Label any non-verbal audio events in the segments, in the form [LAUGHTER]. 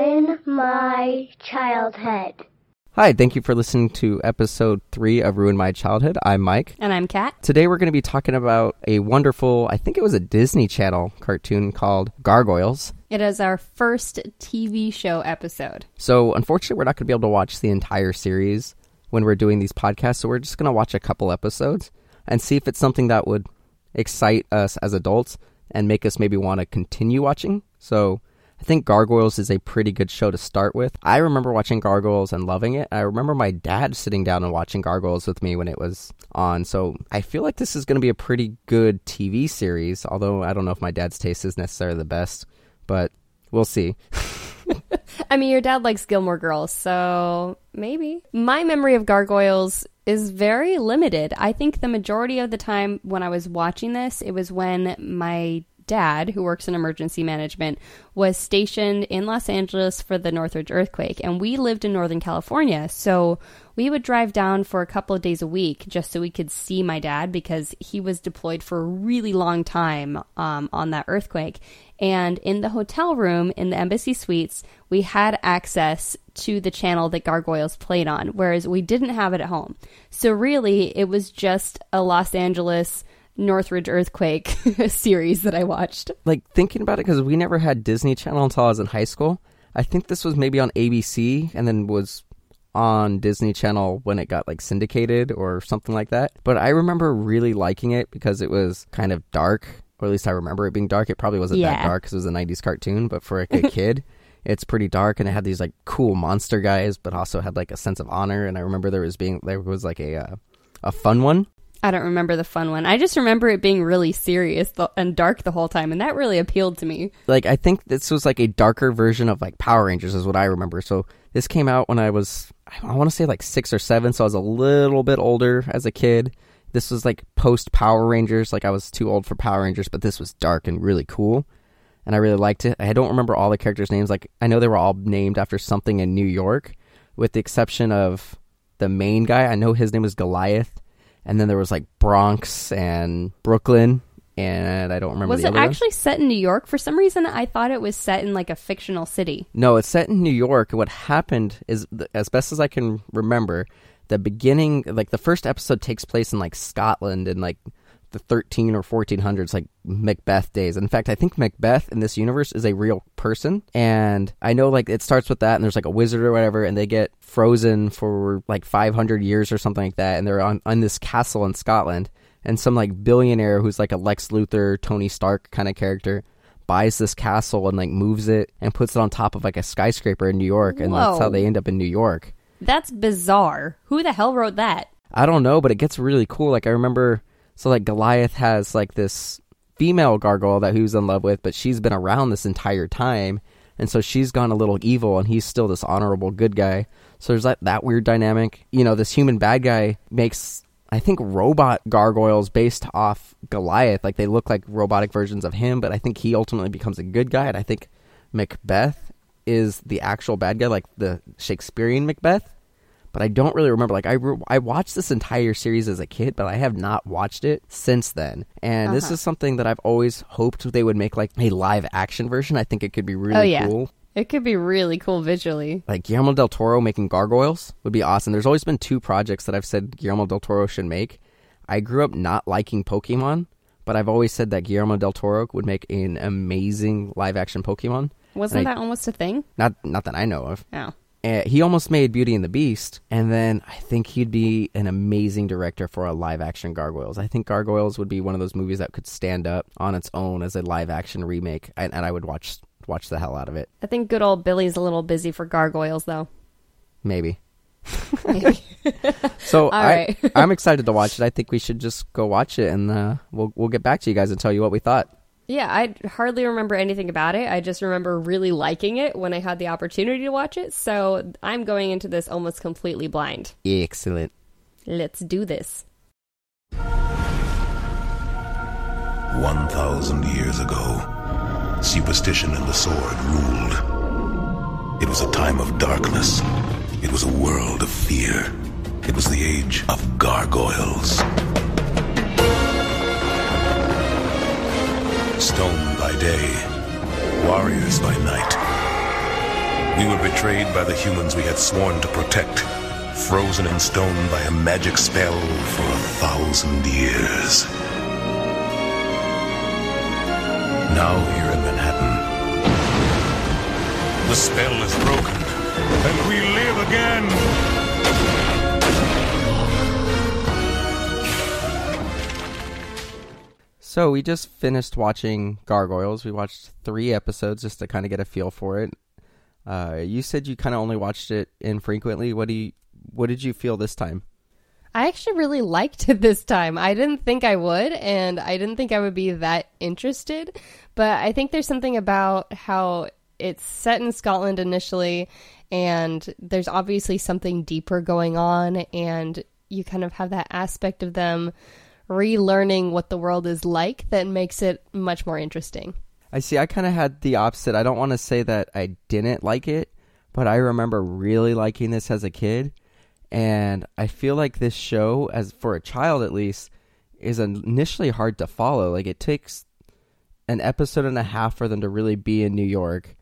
Ruin My Childhood. Hi, thank you for listening to episode three of Ruin My Childhood. I'm Mike. And I'm Kat. Today we're going to be talking about a wonderful, I think it was a Disney Channel cartoon called Gargoyles. It is our first TV show episode. So, unfortunately, we're not going to be able to watch the entire series when we're doing these podcasts. So, we're just going to watch a couple episodes and see if it's something that would excite us as adults and make us maybe want to continue watching. So, I think Gargoyles is a pretty good show to start with. I remember watching Gargoyles and loving it. I remember my dad sitting down and watching Gargoyles with me when it was on. So I feel like this is going to be a pretty good TV series, although I don't know if my dad's taste is necessarily the best, but we'll see. [LAUGHS] I mean, your dad likes Gilmore Girls, so maybe. My memory of Gargoyles is very limited. I think the majority of the time when I was watching this, it was when my dad, who works in emergency management, was stationed in Los Angeles for the Northridge earthquake. And we lived in Northern California. So we would drive down for a couple of days a week just so we could see my dad because he was deployed for a really long time um, on that earthquake. And in the hotel room in the embassy suites, we had access to the channel that Gargoyles played on, whereas we didn't have it at home. So really, it was just a Los Angeles Northridge earthquake [LAUGHS] series that I watched. Like thinking about it, because we never had Disney Channel until I was in high school. I think this was maybe on ABC and then was on Disney Channel when it got like syndicated or something like that. But I remember really liking it because it was kind of dark, or at least I remember it being dark. It probably wasn't Yeah. that dark because it was a 90s cartoon, but for like, a [LAUGHS] kid, it's pretty dark and it had these like cool monster guys, but also had like a sense of honor. And I remember there was being, there was like a, uh, a fun one I don't remember the fun one. I just remember it being really serious th- and dark the whole time, and that really appealed to me. like I think this was like a darker version of like Power Rangers is what I remember. So this came out when I was I want to say like 6 or 7, so I was a little bit older as a kid. This was like post Power Rangers, like I was too old for Power Rangers, but this was dark and really cool. And I really liked it. I don't remember all the characters' names. Like I know they were all named after something in New York, with the exception of the main guy. I know his name was Goliath, and then there was like Bronx and Brooklyn, and I don't remember. Was it actually set in New York? For some reason, I thought it was set in like a fictional city. No, it's set in New York. What happened is, as best as I can remember, the beginning, like the first episode, takes place in like Scotland and like the 13 or 1400s, like Macbeth days. In fact, I think Macbeth in this universe is a real person, and I know like it starts with that, and there's like a wizard or whatever, and they get frozen for like 500 years or something like that, and they're on on this castle in Scotland, and some like billionaire who's like a Lex Luthor, Tony Stark kind of character buys this castle and like moves it and puts it on top of like a skyscraper in New York, and that's how they end up in New York. That's bizarre. Who the hell wrote that? I don't know, but it gets really cool. Like I remember, so like Goliath has like this female gargoyle that he was in love with, but she's been around this entire time, and so she's gone a little evil, and he's still this honorable good guy. So there's like that weird dynamic. You know, this human bad guy makes. I think robot gargoyles based off Goliath, like they look like robotic versions of him, but I think he ultimately becomes a good guy, and I think Macbeth is the actual bad guy, like the Shakespearean Macbeth but I don't really remember. Like I, re- I watched this entire series as a kid, but I have not watched it since then. And this Uh-huh. is something that I've always hoped they would make like a live action version. I think it could be really Oh, yeah. cool. It could be really cool visually. Like Guillermo del Toro making gargoyles would be awesome. There's always been two projects that I've said Guillermo del Toro should make. I grew up not liking Pokemon, but I've always said that Guillermo del Toro would make an amazing live action Pokemon. Wasn't I- that almost a thing? Not not that I know of. Oh. Uh, he almost made Beauty and the Beast, and then I think he'd be an amazing director for a live action Gargoyles. I think Gargoyles would be one of those movies that could stand up on its own as a live action remake, and, and I would watch watch the hell out of it. I think good old Billy's a little busy for gargoyles, though. Maybe. Maybe. [LAUGHS] So I. I'm excited to watch it. I think we should just go watch it, and uh, we'll we'll get back to you guys and tell you what we thought. Yeah, I hardly remember anything about it. I just remember really liking it when I had the opportunity to watch it. So I'm going into this almost completely blind. Excellent. Let's do this. 1,000 years ago, superstition and the sword ruled. It was a time of darkness. It was a world of fear. It was the age of gargoyles. Stone by day, warriors by night. We were betrayed by the humans we had sworn to protect, frozen in stone by a magic spell for a thousand years. Now here in Manhattan, the spell is broken, and we live again. So we just finished watching Gargoyles. We watched three episodes just to kind of get a feel for it. Uh, you said you kind of only watched it infrequently. What do you, what did you feel this time? I actually really liked it this time. I didn't think I would, and I didn't think I would be that interested. But I think there's something about how it's set in Scotland initially, and there's obviously something deeper going on, and you kind of have that aspect of them relearning what the world is like that makes it much more interesting. I see. I kind of had the opposite. I don't want to say that I didn't like it, but I remember really liking this as a kid, and I feel like this show, as for a child at least, is initially hard to follow. Like it takes an episode and a half for them to really be in New York,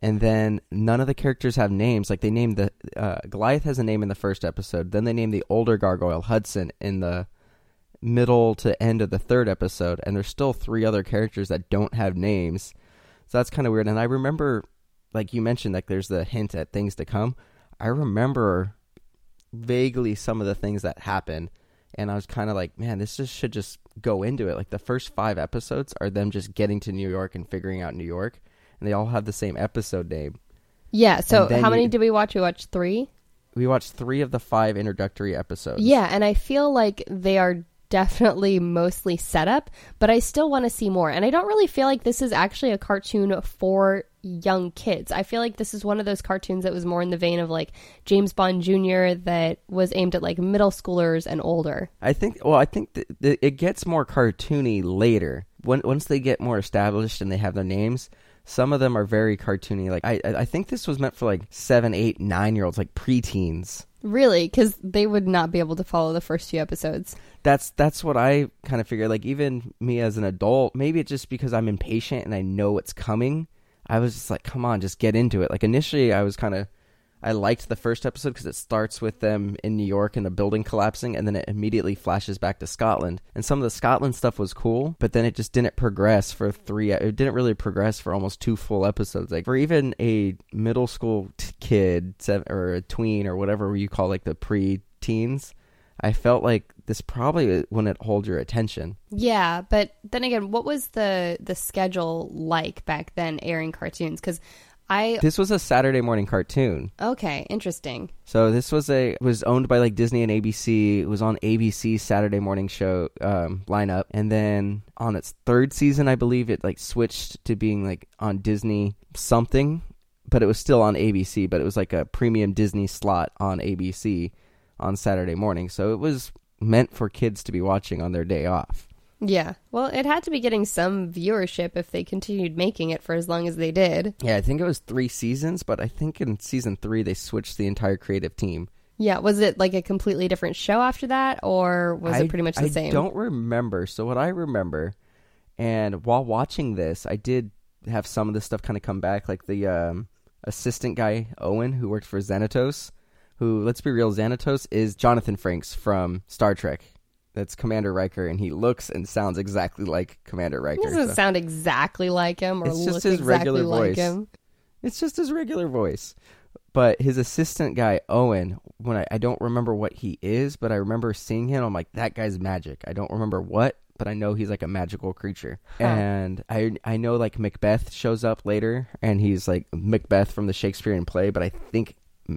and then none of the characters have names. Like they named the uh, Goliath has a name in the first episode, then they named the older gargoyle Hudson in the middle to end of the third episode, and there's still three other characters that don't have names. So that's kind of weird. And I remember, like you mentioned, like there's the hint at things to come. I remember vaguely some of the things that happen, and I was kind of like, man, this just should just go into it. Like the first five episodes are them just getting to New York and figuring out New York, and they all have the same episode name. Yeah, so how many you- did we watch? We watched three? We watched three of the five introductory episodes. Yeah, and I feel like they are definitely mostly set up, but I still want to see more. And I don't really feel like this is actually a cartoon for young kids. I feel like this is one of those cartoons that was more in the vein of like James Bond Jr. that was aimed at like middle schoolers and older. I think. Well, I think th- th- it gets more cartoony later. When, once they get more established and they have their names, some of them are very cartoony. Like I I think this was meant for like seven, eight, nine year olds, like preteens. Really, because they would not be able to follow the first few episodes. That's that's what I kind of figured. Like even me as an adult, maybe it's just because I'm impatient and I know it's coming. I was just like, come on, just get into it. Like initially, I was kind of, I liked the first episode because it starts with them in New York and the building collapsing, and then it immediately flashes back to Scotland. And some of the Scotland stuff was cool, but then it just didn't progress for three. It didn't really progress for almost two full episodes. Like for even a middle school t- kid sev- or a tween or whatever you call like the pre-teens, I felt like this probably wouldn't hold your attention. Yeah, but then again, what was the the schedule like back then airing cartoons? Because I This was a Saturday morning cartoon. okay, interesting. So this was a was owned by like Disney and ABC. It was on ABC Saturday morning show um, lineup, and then on its third season, I believe it like switched to being like on Disney something, but it was still on ABC. But it was like a premium Disney slot on ABC on Saturday morning. So it was meant for kids to be watching on their day off. Yeah. Well, it had to be getting some viewership if they continued making it for as long as they did. Yeah, I think it was three seasons, but I think in season three they switched the entire creative team. Yeah. Was it like a completely different show after that, or was I- it pretty much the I same? I don't remember. So what I remember, and while watching this, I did have some of this stuff kind of come back, like the um, assistant guy Owen who worked for Xanatos. Who, let's be real, Xanatos is Jonathan Frakes from Star Trek. That's Commander Riker, and he looks and sounds exactly like Commander Riker. doesn't so- sound exactly like him or It's look just his exactly regular like voice. him. It's just his regular voice. But his assistant guy, Owen, when I, I don't remember what he is, but I remember seeing him, I'm like, that guy's magic. I don't remember what, but I know he's like a magical creature. And I I know like Macbeth shows up later, and he's like Macbeth from the Shakespearean play, but I think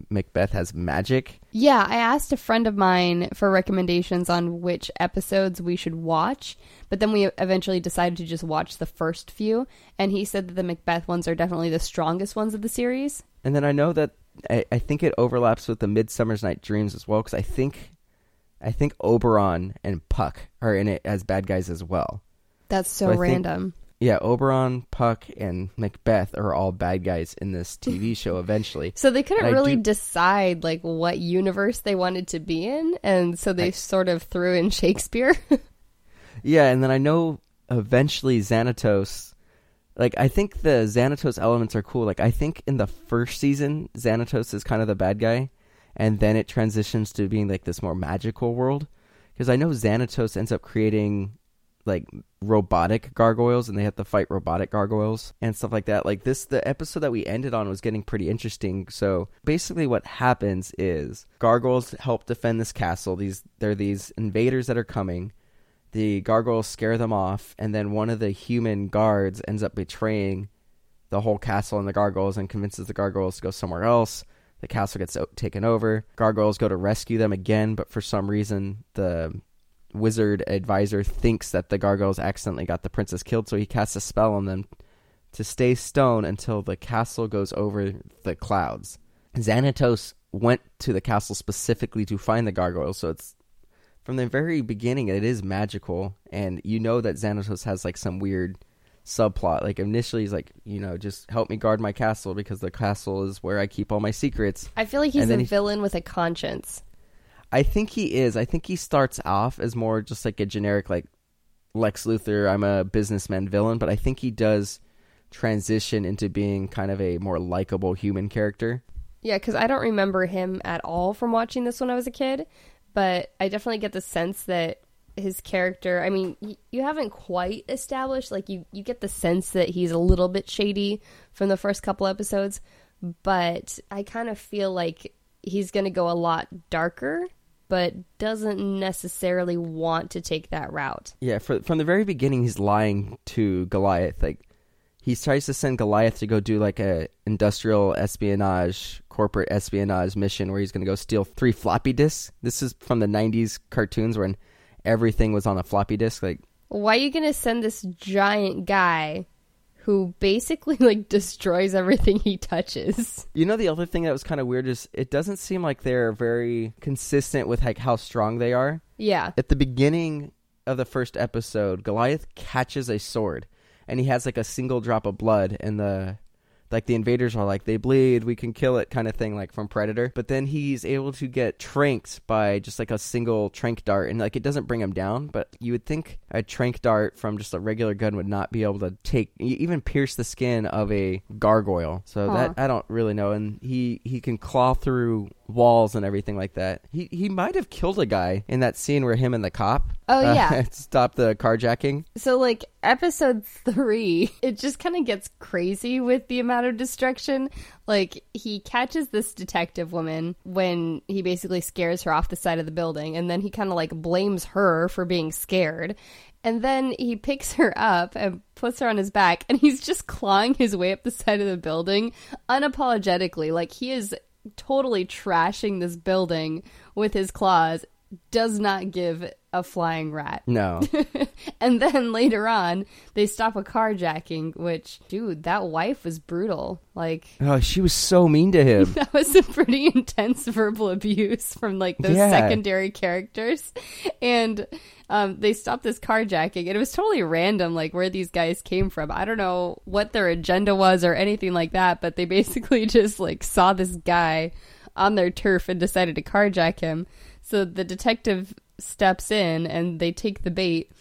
Macbeth has magic. Yeah, I asked a friend of mine for recommendations on which episodes we should watch, but then we eventually decided to just watch the first few, and he said that the Macbeth ones are definitely the strongest ones of the series. And then I know that I, I think it overlaps with the Midsummer's Night Dreams as well, because I think I think Oberon and Puck are in it as bad guys as well. That's so So random. Yeah, Oberon, Puck, and Macbeth are all bad guys in this TV [LAUGHS] show eventually. So they couldn't really do- decide like what universe they wanted to be in, and so they sort of threw in Shakespeare. [LAUGHS] Yeah, and then I know eventually Xanatos like I think the Xanatos elements are cool. Like I think in the first season, Xanatos is kind of the bad guy, and then it transitions to being like this more magical world. Because I know Xanatos ends up creating like robotic gargoyles, and they have to fight robotic gargoyles and stuff like that. Like this, the episode that we ended on was getting pretty interesting. So basically, what happens is gargoyles help defend this castle. These they're these invaders that are coming the gargoyles scare them off, and then one of the human guards ends up betraying the whole castle and the gargoyles and convinces the gargoyles to go somewhere else. The castle gets taken over. Gargoyles go to rescue them again, but for some reason, the wizard advisor thinks that the gargoyles accidentally got the princess killed, so he casts a spell on them to stay stone until the castle goes over the clouds. Xanatos went to the castle specifically to find the gargoyles, so it's from the very beginning it is magical and you know that Xanatos has like some weird subplot. Like initially he's like, you know, just help me guard my castle because the castle is where I keep all my secrets. I feel like he's And a he- villain with a conscience. I think he is. I think he starts off as more just like a generic like Lex Luthor, I'm a businessman villain, but I think he does transition into being kind of a more likable human character. Yeah, because I don't remember him at all from watching this when I was a kid, but I definitely get the sense that his character. I mean, y- you haven't quite established like you you get the sense that he's a little bit shady from the first couple episodes, but I kind of feel like he's going to go a lot darker, but doesn't necessarily want to take that route. Yeah, for, from the very beginning, he's lying to Goliath. Like he tries to send Goliath to go do like a industrial espionage, corporate espionage mission where he's going to go steal three floppy disks. This is from the '90s cartoons when everything was on a floppy disk. Like Why are you going to send this giant guy who basically like [LAUGHS] destroys everything he touches? you know, the other thing that was kind of weird is it doesn't seem like they're very consistent with like how strong they are. Yeah. At the beginning of the first episode, Goliath catches a sword and he has like a single drop of blood and the like the invaders are like they bleed, we can kill it kind of thing like from Predator. But then he's able to get tranked by just like a single trank dart and like it doesn't bring him down, but you would think a trank dart from just a regular gun would not be able to take even pierce the skin of a gargoyle. So that I don't really know and he he can claw through walls and everything like that. He he might have killed a guy in that scene where him and the cop Oh, uh, yeah. [LAUGHS] stopped the carjacking. So, like, episode three, [LAUGHS] it just kind of gets crazy with the amount of destruction. Like, he catches this detective woman when he basically scares her off the side of the building, and then he kind of like blames her for being scared. And then he picks her up and puts her on his back, and he's just clawing his way up the side of the building unapologetically. Like, he is totally trashing this building with his claws, does not give a flying rat. No. [LAUGHS] And then later on, they stop a carjacking, which, dude, that wife was brutal. Like, oh, she was so mean to him. [LAUGHS] that was some pretty intense verbal abuse from like those Yeah. secondary characters. And um, they stopped this carjacking, and it was totally random, like where these guys came from. I don't know what their agenda was or anything like that, but they [LAUGHS] basically just like saw this guy on their turf and decided to carjack him. So the detective steps in and they take the bait.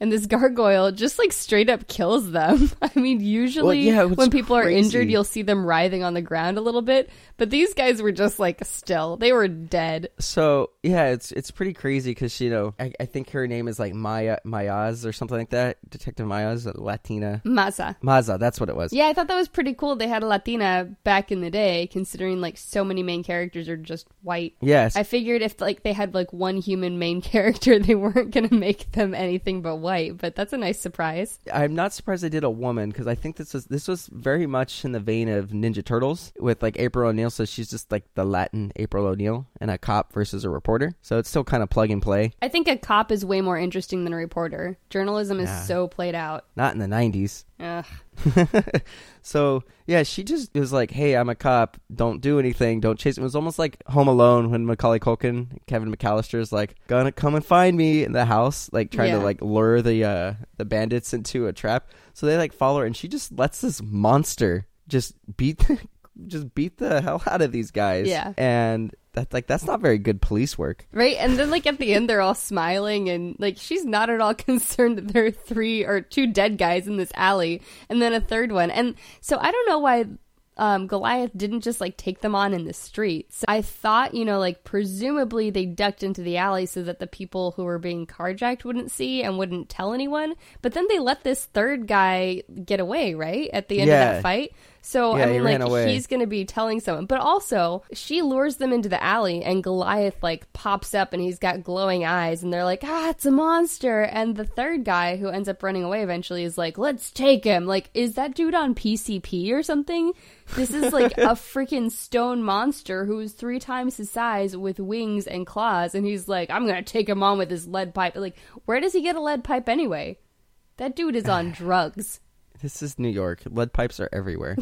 And this gargoyle just like straight up kills them. [LAUGHS] I mean, usually Well, yeah, when people are injured, you'll see them writhing on the ground a little bit, but these guys were just like still. They were dead. So yeah, it's it's pretty crazy because you know I, I think her name is like Maya Mayaz or something like that. Detective Mayaz, Latina. Maza Maza, that's what it was. Yeah, I thought that was pretty cool. They had a Latina back in the day, considering like so many main characters are just white. Yes. I figured if like they had like one human main [LAUGHS] character, they weren't gonna make them anything but white. But that's a nice surprise. I'm not surprised they did a woman because I think this was this was very much in the vein of Ninja Turtles with like April O'Neil. So she's just like the Latin April O'Neil and a cop versus a reporter. So it's still kind of plug and play. I think a cop is way more interesting than a reporter. Journalism is so played out. Not in the '90s. Ugh. [LAUGHS] so yeah, she just was like, "Hey, I'm a cop. Don't do anything. Don't chase." It was almost like Home Alone when Macaulay Culkin, Kevin McAllister is like, "Gonna come and find me in the house," like trying Yeah. to like lure the uh the bandits into a trap. So they like follow her, and she just lets this monster just beat [LAUGHS] just beat the hell out of these guys. Yeah. and That's like that's not very good police work. Right? And then like at the end they're all smiling and like she's not at all [LAUGHS] concerned that there are three or two dead guys in this alley and then a third one. And so I don't know why um, Goliath didn't just like take them on in the streets. I thought, you know, like presumably they ducked into the alley so that the people who were being carjacked wouldn't see and wouldn't tell anyone. But then they let this third guy get away, right? At the end of that fight. So Yeah, I mean, like away. he's going to be telling someone, but also she lures them into the alley, and Goliath like pops up, and he's got glowing eyes, and they're like, "Ah, it's a monster!" And the third guy who ends up running away eventually is like, "Let's take him!" Like, is that dude on PCP or something? This is like a [LAUGHS] freaking stone monster who is three times his size with wings and claws, and he's like, "I'm gonna take him on with his lead pipe." Like, where does he get a lead pipe anyway? That dude is on [SIGHS] drugs. This is New York. Lead pipes are everywhere.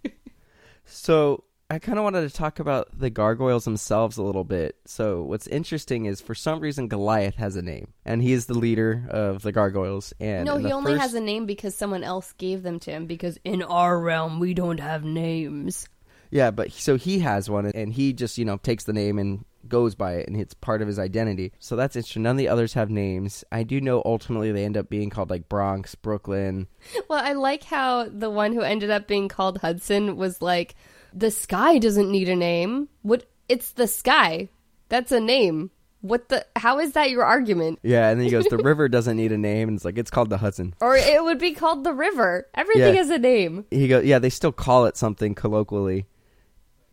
[LAUGHS] so I kind of wanted to talk about the gargoyles themselves a little bit. So what's interesting is for some reason Goliath has a name, and he is the leader of the gargoyles. And No, he only first- has a name because someone else gave them to him. Because in our realm, we don't have names. Yeah, but so he has one, and he just you know takes the name and goes by it, and it's part of his identity. So that's interesting. None of the others have names. I do know ultimately they end up being called like Bronx, Brooklyn. [LAUGHS] Well, I like how the one who ended up being called Hudson was like, "The sky doesn't need a name. What? It's the sky. That's a name. What the? How is that your argument? Yeah, and then he goes, the [LAUGHS] river doesn't need a name, and it's like it's called the Hudson. Or it would be called the river. Everything Yeah. has a name. He goes, yeah, they still call it something colloquially,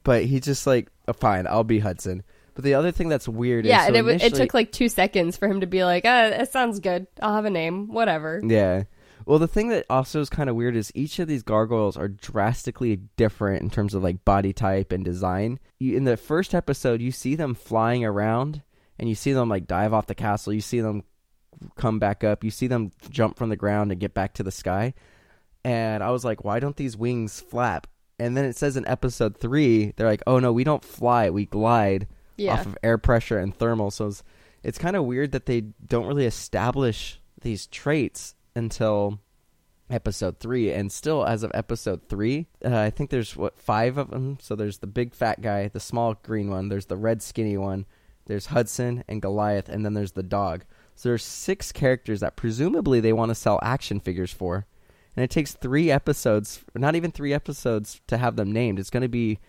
but he's just like, oh, fine, I'll be Hudson. But the other thing that's weird Yeah, is, and so it, w- it initially- took like two seconds for him to be like, "Uh, it sounds good. I'll have a name. Whatever." Yeah. Well, the thing that also is kind of weird is each of these gargoyles are drastically different in terms of like body type and design. You, in the first episode, you see them flying around and you see them like dive off the castle. You see them come back up. You see them jump from the ground and get back to the sky. And I was like, why don't these wings flap? And then it says in episode three, they're like, oh no, we don't fly, we glide Yeah. off of air pressure and thermal. So it's, it's kind of weird that they don't really establish these traits until episode three. And still, as of episode three, uh, I think there's what five of them. So there's the big fat guy, the small green one, there's the red skinny one, there's Hudson and Goliath, and then there's the dog. So there's six characters that presumably they want to sell action figures for. And it takes three episodes, not even three episodes, to have them named. It's going to be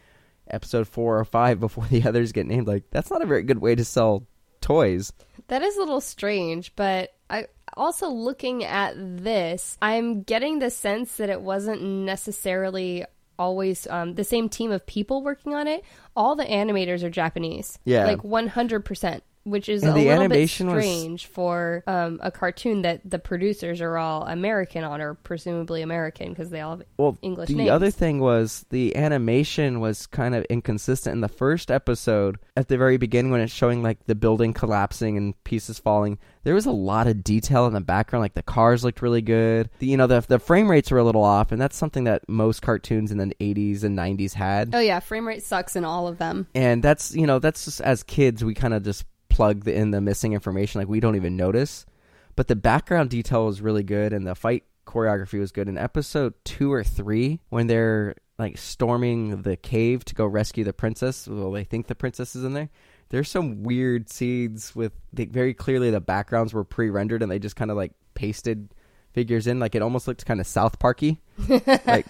episode four or five before the [LAUGHS] others get named. Like that's not a very good way to sell toys. That is a little strange, but I also looking at this, I'm getting the sense that it wasn't necessarily always um, the same team of people working on it. All the animators are Japanese, Yeah. like 100 percent. Which is And a the little bit was- strange for um, a cartoon that the producers are all American on, or presumably American because they all have Well, English the names. other thing was the animation was kind of inconsistent in the first episode. At the very beginning, when it's showing like the building collapsing and pieces falling, there was a lot of detail in the background. Like the cars looked really good. The, you know, the the frame rates were a little off, and that's something that most cartoons in the '80s and '90s had. Oh yeah, frame rate sucks in all of them. and that's you know that's just as kids we kind of just plug the, in the missing information like we don't even notice. But the background detail was really good and the fight choreography was good. In episode two or three when they're like storming the cave to go rescue the princess well they think the princess is in there there's some weird scenes with the, very clearly the backgrounds were pre-rendered and they just kind of like pasted figures in like it almost looked kind of south parky. [LAUGHS] Like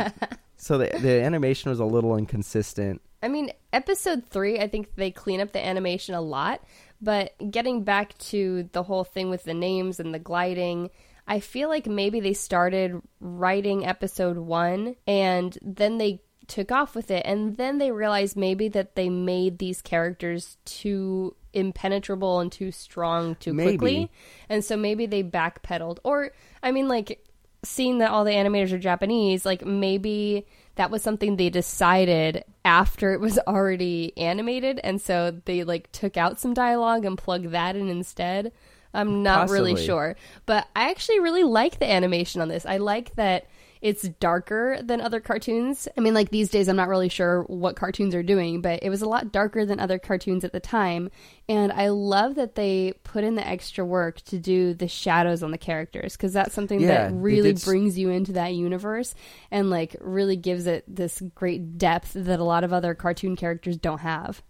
so the, the animation was a little inconsistent. I mean, episode three, I think they clean up the animation a lot. But getting back to the whole thing with the names and the gliding, I feel like maybe they started writing episode one and then they took off with it. And then they realized maybe that they made these characters too impenetrable and too strong too Maybe. quickly. And so maybe they backpedaled. Or, I mean, like, seeing that all the animators are Japanese, like maybe that was something they decided after it was [LAUGHS] already animated, and so they like took out some dialogue and plugged that in instead. I'm not really sure, but I actually really like the animation on this. I like that it's darker than other cartoons. I mean, like these days, I'm not really sure what cartoons are doing, but it was a lot darker than other cartoons at the time. And I love that they put in the extra work to do the shadows on the characters because that's something Yeah, that really brings you into that universe and like really gives it this great depth that a lot of other cartoon characters don't have.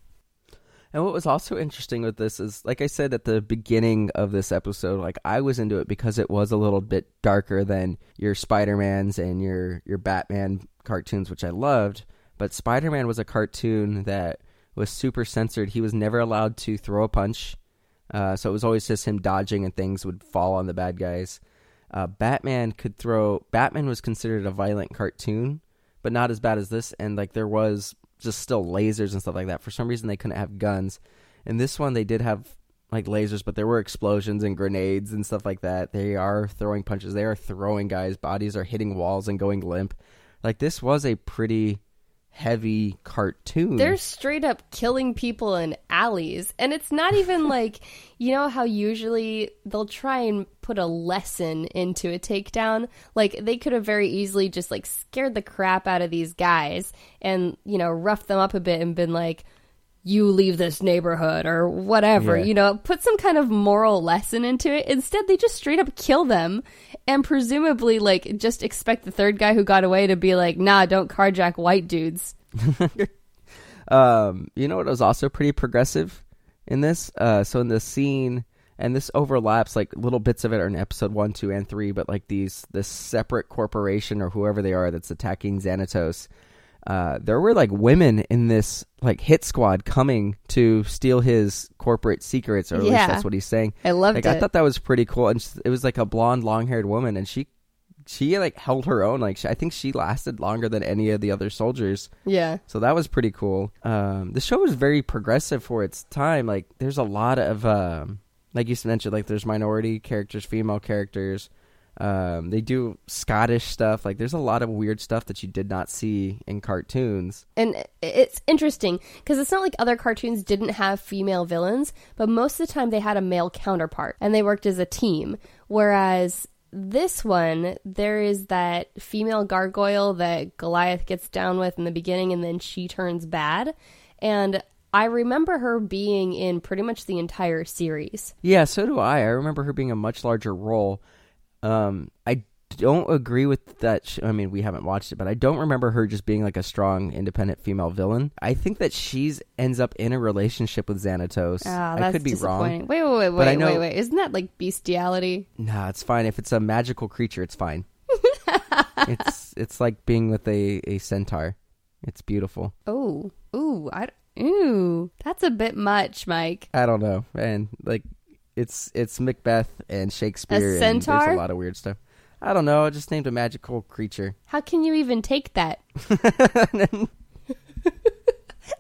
And what was also interesting with this is, like I said at the beginning of this episode, like I was into it because it was a little bit darker than your Spider Mans and your your Batman cartoons, which I loved. But Spider Man was a cartoon that was super censored. He was never allowed to throw a punch, uh, so it was always just him dodging and things would fall on the bad guys. Uh, Batman could throw. Batman was considered a violent cartoon, but not as bad as this. And like there was just still lasers and stuff like that. For some reason, they couldn't have guns. In this one, they did have like lasers, but there were explosions and grenades and stuff like that. They are throwing punches. They are throwing guys. Bodies are hitting walls and going limp. Like this was a pretty heavy cartoon. They're straight up killing people in alleys. And it's not even [LAUGHS] like, you know, how usually they'll try and put a lesson into a takedown? Like, they could have very easily just, like, scared the crap out of these guys and, you know, roughed them up a bit and been like, you leave this neighborhood or whatever, Yeah. you know, put some kind of moral lesson into it. Instead, they just straight up kill them and presumably, like, just expect the third guy who got away to be like, nah, don't carjack white dudes. [LAUGHS] [LAUGHS] Um, you know what was also pretty progressive in this? Uh, so in the scene, and this overlaps like little bits of it are in episode one, two, and three, but like these this separate corporation or whoever they are that's attacking Xanatos. Uh, there were like women in this like hit squad coming to steal his corporate secrets, or at Yeah. least that's what he's saying. I loved like it. I thought that was pretty cool, and s- it was like a blonde, long haired woman, and she she like held her own. Like she, I think she lasted longer than any of the other soldiers. Yeah. So that was pretty cool. Um, the show was very progressive for its time. Like, there's a lot of, um, like you mentioned, like there's minority characters, female characters. Um, they do Scottish stuff. Like, there's a lot of weird stuff that you did not see in cartoons. And it's interesting because it's not like other cartoons didn't have female villains, but most of the time they had a male counterpart and they worked as a team. Whereas this one, there is that female gargoyle that Goliath gets down with in the beginning and then she turns bad. And I remember her being in pretty much the entire series. Yeah, so do I. I remember her being a much larger role. Um, I don't agree with that. Sh- I mean, we haven't watched it, but I don't remember her just being like a strong, independent female villain. I think that she's ends up in a relationship with Xanatos. Ah, I could be wrong. Wait, wait, wait, wait, know- wait, wait. Isn't that like bestiality? Nah, it's fine. If it's a magical creature, it's fine. [LAUGHS] it's it's like being with a, a centaur. It's beautiful. Oh, ooh, I, ooh, that's a bit much, Mike. I don't know, and like it's it's Macbeth and Shakespeare. A And there's a lot of weird stuff. I don't know. I just named a magical creature. How can you even take that? [LAUGHS] [LAUGHS]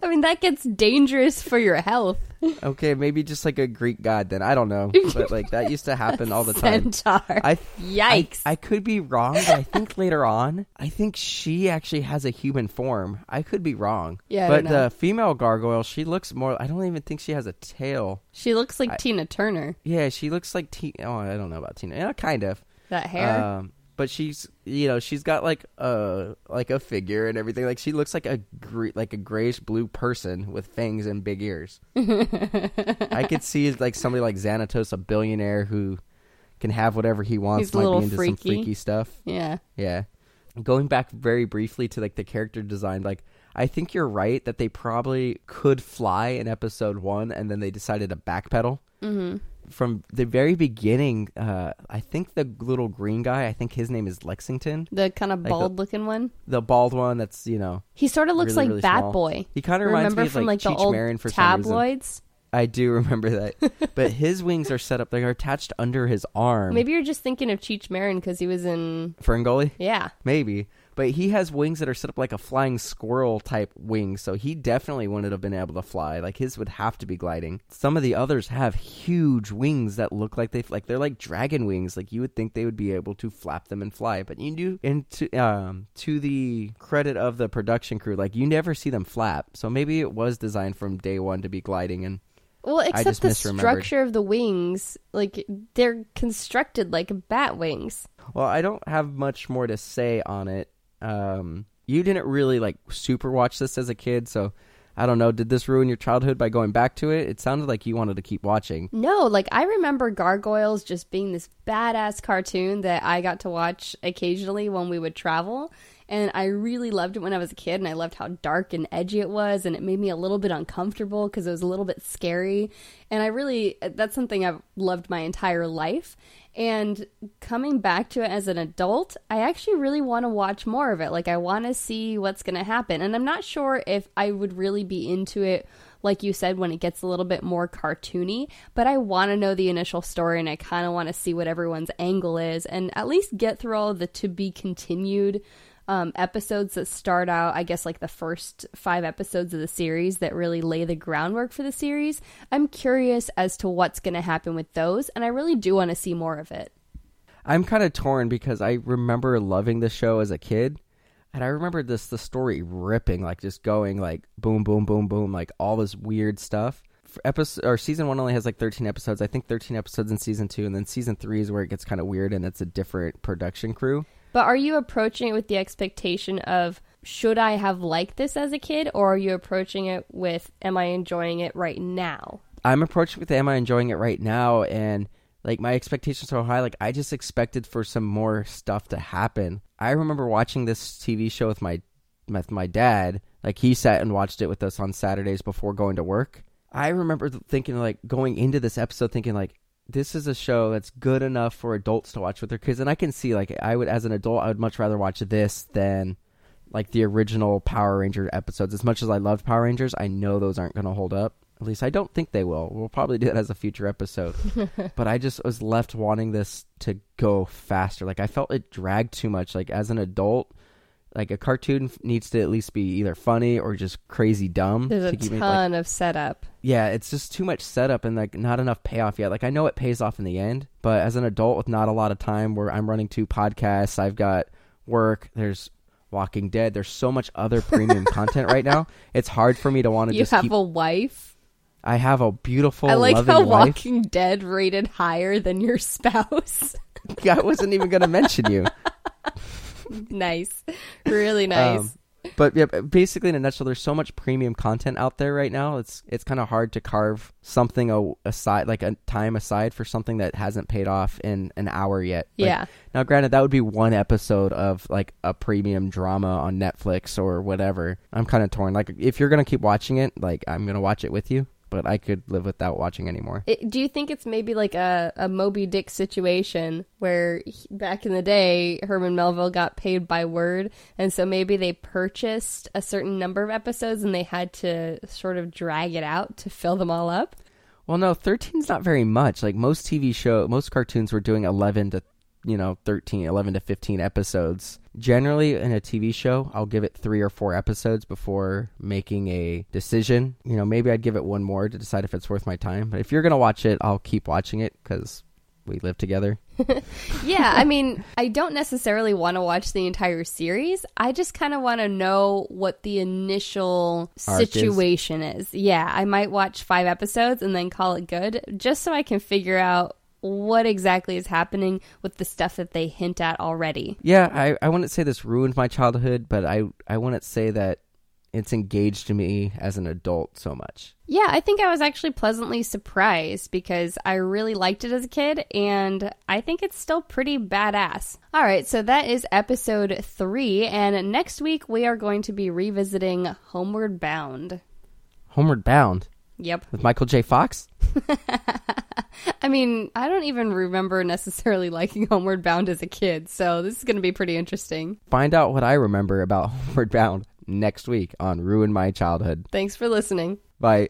I mean, that gets dangerous for your health. Okay, maybe just like a Greek god. Then I don't know, [LAUGHS] but like that used to happen all the time. Centaur. I Yikes. I, I could be wrong, but I think [LAUGHS] later on, I think she actually has a human form. I could be wrong. Yeah, I but don't know. the female gargoyle, she looks more. I don't even think she has a tail. she looks like Tina Turner. Yeah, she looks like Tina. Oh, I don't know about Tina. Yeah, kind of. That hair. Um, but she's, you know, she's got like a like a figure and everything. Like she looks like a gre- like a grayish blue person with fangs and big ears. [LAUGHS] I could see like somebody like Xanatos, a billionaire who can have whatever he wants. He's might be into freaky. some freaky stuff. yeah. Yeah. Going back very briefly to like the character design, like I think you're right that they probably could fly in episode one, and then they decided to backpedal. Mm-hmm. From the very beginning, uh, I think the little green guy, I think his name is Lexington, The kind of Like the- bald looking one. the bald one. That's you know, He sort of looks really, like really Bat small. Boy. He kinda reminds Remember me of, from like, like, Cheech the old Marin for tabloids. I do remember that. [LAUGHS] but his wings are set up; they are attached under his arm. Maybe you're just thinking of Cheech Marin because he was in. Ferngully. Yeah. Maybe. But he has wings that are set up like a flying squirrel type wings, so he definitely wouldn't have been able to fly. Like his would have to be gliding. Some of the others have huge wings that look like they like they're like dragon wings. Like you would think they would be able to flap them and fly, but you do. And to um to the credit of the production crew, like you never see them flap. So maybe it was designed from day one to be gliding and Well, except the structure of the wings, like they're constructed like bat wings. Well, I don't have much more to say on it. Um, you didn't really like super watch this as a kid, so I don't know. Did this ruin your childhood by going back to it? It sounded like you wanted to keep watching. No, like I remember Gargoyles just being this badass cartoon that I got to watch occasionally when we would travel. And I really loved it when I was a kid, and I loved how dark and edgy it was, and it made me a little bit uncomfortable because it was a little bit scary. And I really, that's something I've loved my entire life. And coming back to it as an adult, I actually really want to watch more of it. Like, I want to see what's going to happen. And I'm not sure if I would really be into it like you said, when it gets a little bit more cartoony. But I want to know the initial story and I kind of want to see what everyone's angle is and at least get through all the to be continued um, episodes that start out, I guess, like the first five episodes of the series that really lay the groundwork for the series. I'm curious as to what's going to happen with those, and I really do want to see more of it. I'm kind of torn because I remember loving the show as a kid, and I remember this the story ripping, like just going like boom, boom, boom, boom, like all this weird stuff. For episode or season one only has like 13 episodes. I think 13 episodes in season two, and then season three is where it gets kind of weird, and it's a different production crew. But are you approaching it with the expectation of should I have liked this as a kid, or are you approaching it with am I enjoying it right now? I'm approaching with am I enjoying it right now, and like my expectations are high. Like I just expected for some more stuff to happen. I remember watching this TV show with my with my dad. Like he sat and watched it with us on Saturdays before going to work. I remember thinking like going into this episode thinking like this is a show that's good enough for adults to watch with their kids and I can see like I would as an adult I would much rather watch this than like the original Power Ranger episodes. As much as I loved Power Rangers, I know those aren't going to hold up. At least I don't think they will. We'll probably do that as a future episode. [LAUGHS] but I just was left wanting this to go faster. Like I felt it dragged too much. Like as an adult, like a cartoon needs to at least be either funny or just crazy dumb. There's a to ton me, like, of setup. Yeah, it's just too much setup and like not enough payoff yet. Like I know it pays off in the end, but as an adult with not a lot of time, where I'm running two podcasts, I've got work. There's Walking Dead. There's so much other premium [LAUGHS] content right now. It's hard for me to want to You just have keep. a wife. I have a beautiful, I like loving how wife. Walking Dead rated higher than your [LAUGHS] spouse. [LAUGHS] I wasn't even going to mention you. [LAUGHS] nice, really nice. Um, but yeah, basically in a nutshell, there's so much premium content out there right now. It's it's kind of hard to carve something a, aside, like a time aside for something that hasn't paid off in an hour yet. Like, yeah, Now, granted, that would be one episode of like a premium drama on Netflix or whatever. I'm kind of torn. Like, if you're gonna keep watching it, like I'm gonna watch it with you, but I could live without watching anymore. It- do you think it's maybe like a, a Moby Dick situation where he- back in the day Herman Melville got paid by word, and so maybe they purchased a certain number of episodes and they had to sort of drag it out to fill them all up? Well, no, 13's not very much. Like most TV show, most cartoons were doing 11 to, you know, 13, 11 to 15 episodes. Generally, in a TV show, I'll give it three or four episodes before making a decision. You know, maybe I'd give it one more to decide if it's worth my time. But if you're gonna watch it, I'll keep watching it because we live together. [LAUGHS] Yeah, I mean, I don't necessarily want to watch the entire series. I just kind of want to know what the initial Arc is. situation is. Yeah, I might watch five episodes and then call it good, just so I can figure out what exactly is happening with the stuff that they hint at already. Yeah, I, I wouldn't say this ruined my childhood, but I I wouldn't say that it's engaged me as an adult so much. Yeah, I think I was actually pleasantly surprised because I really liked it as a kid and I think it's still pretty badass. All right, so that is episode three, and next week we are going to be revisiting Homeward Bound. Homeward Bound Yep. with Michael J. Fox. [LAUGHS] I mean, I don't even remember necessarily [LAUGHS] liking Homeward Bound as a kid, so this is going to be pretty interesting. Find out what I remember about [LAUGHS] Homeward Bound next week on Ruin My Childhood. Thanks for listening. Bye.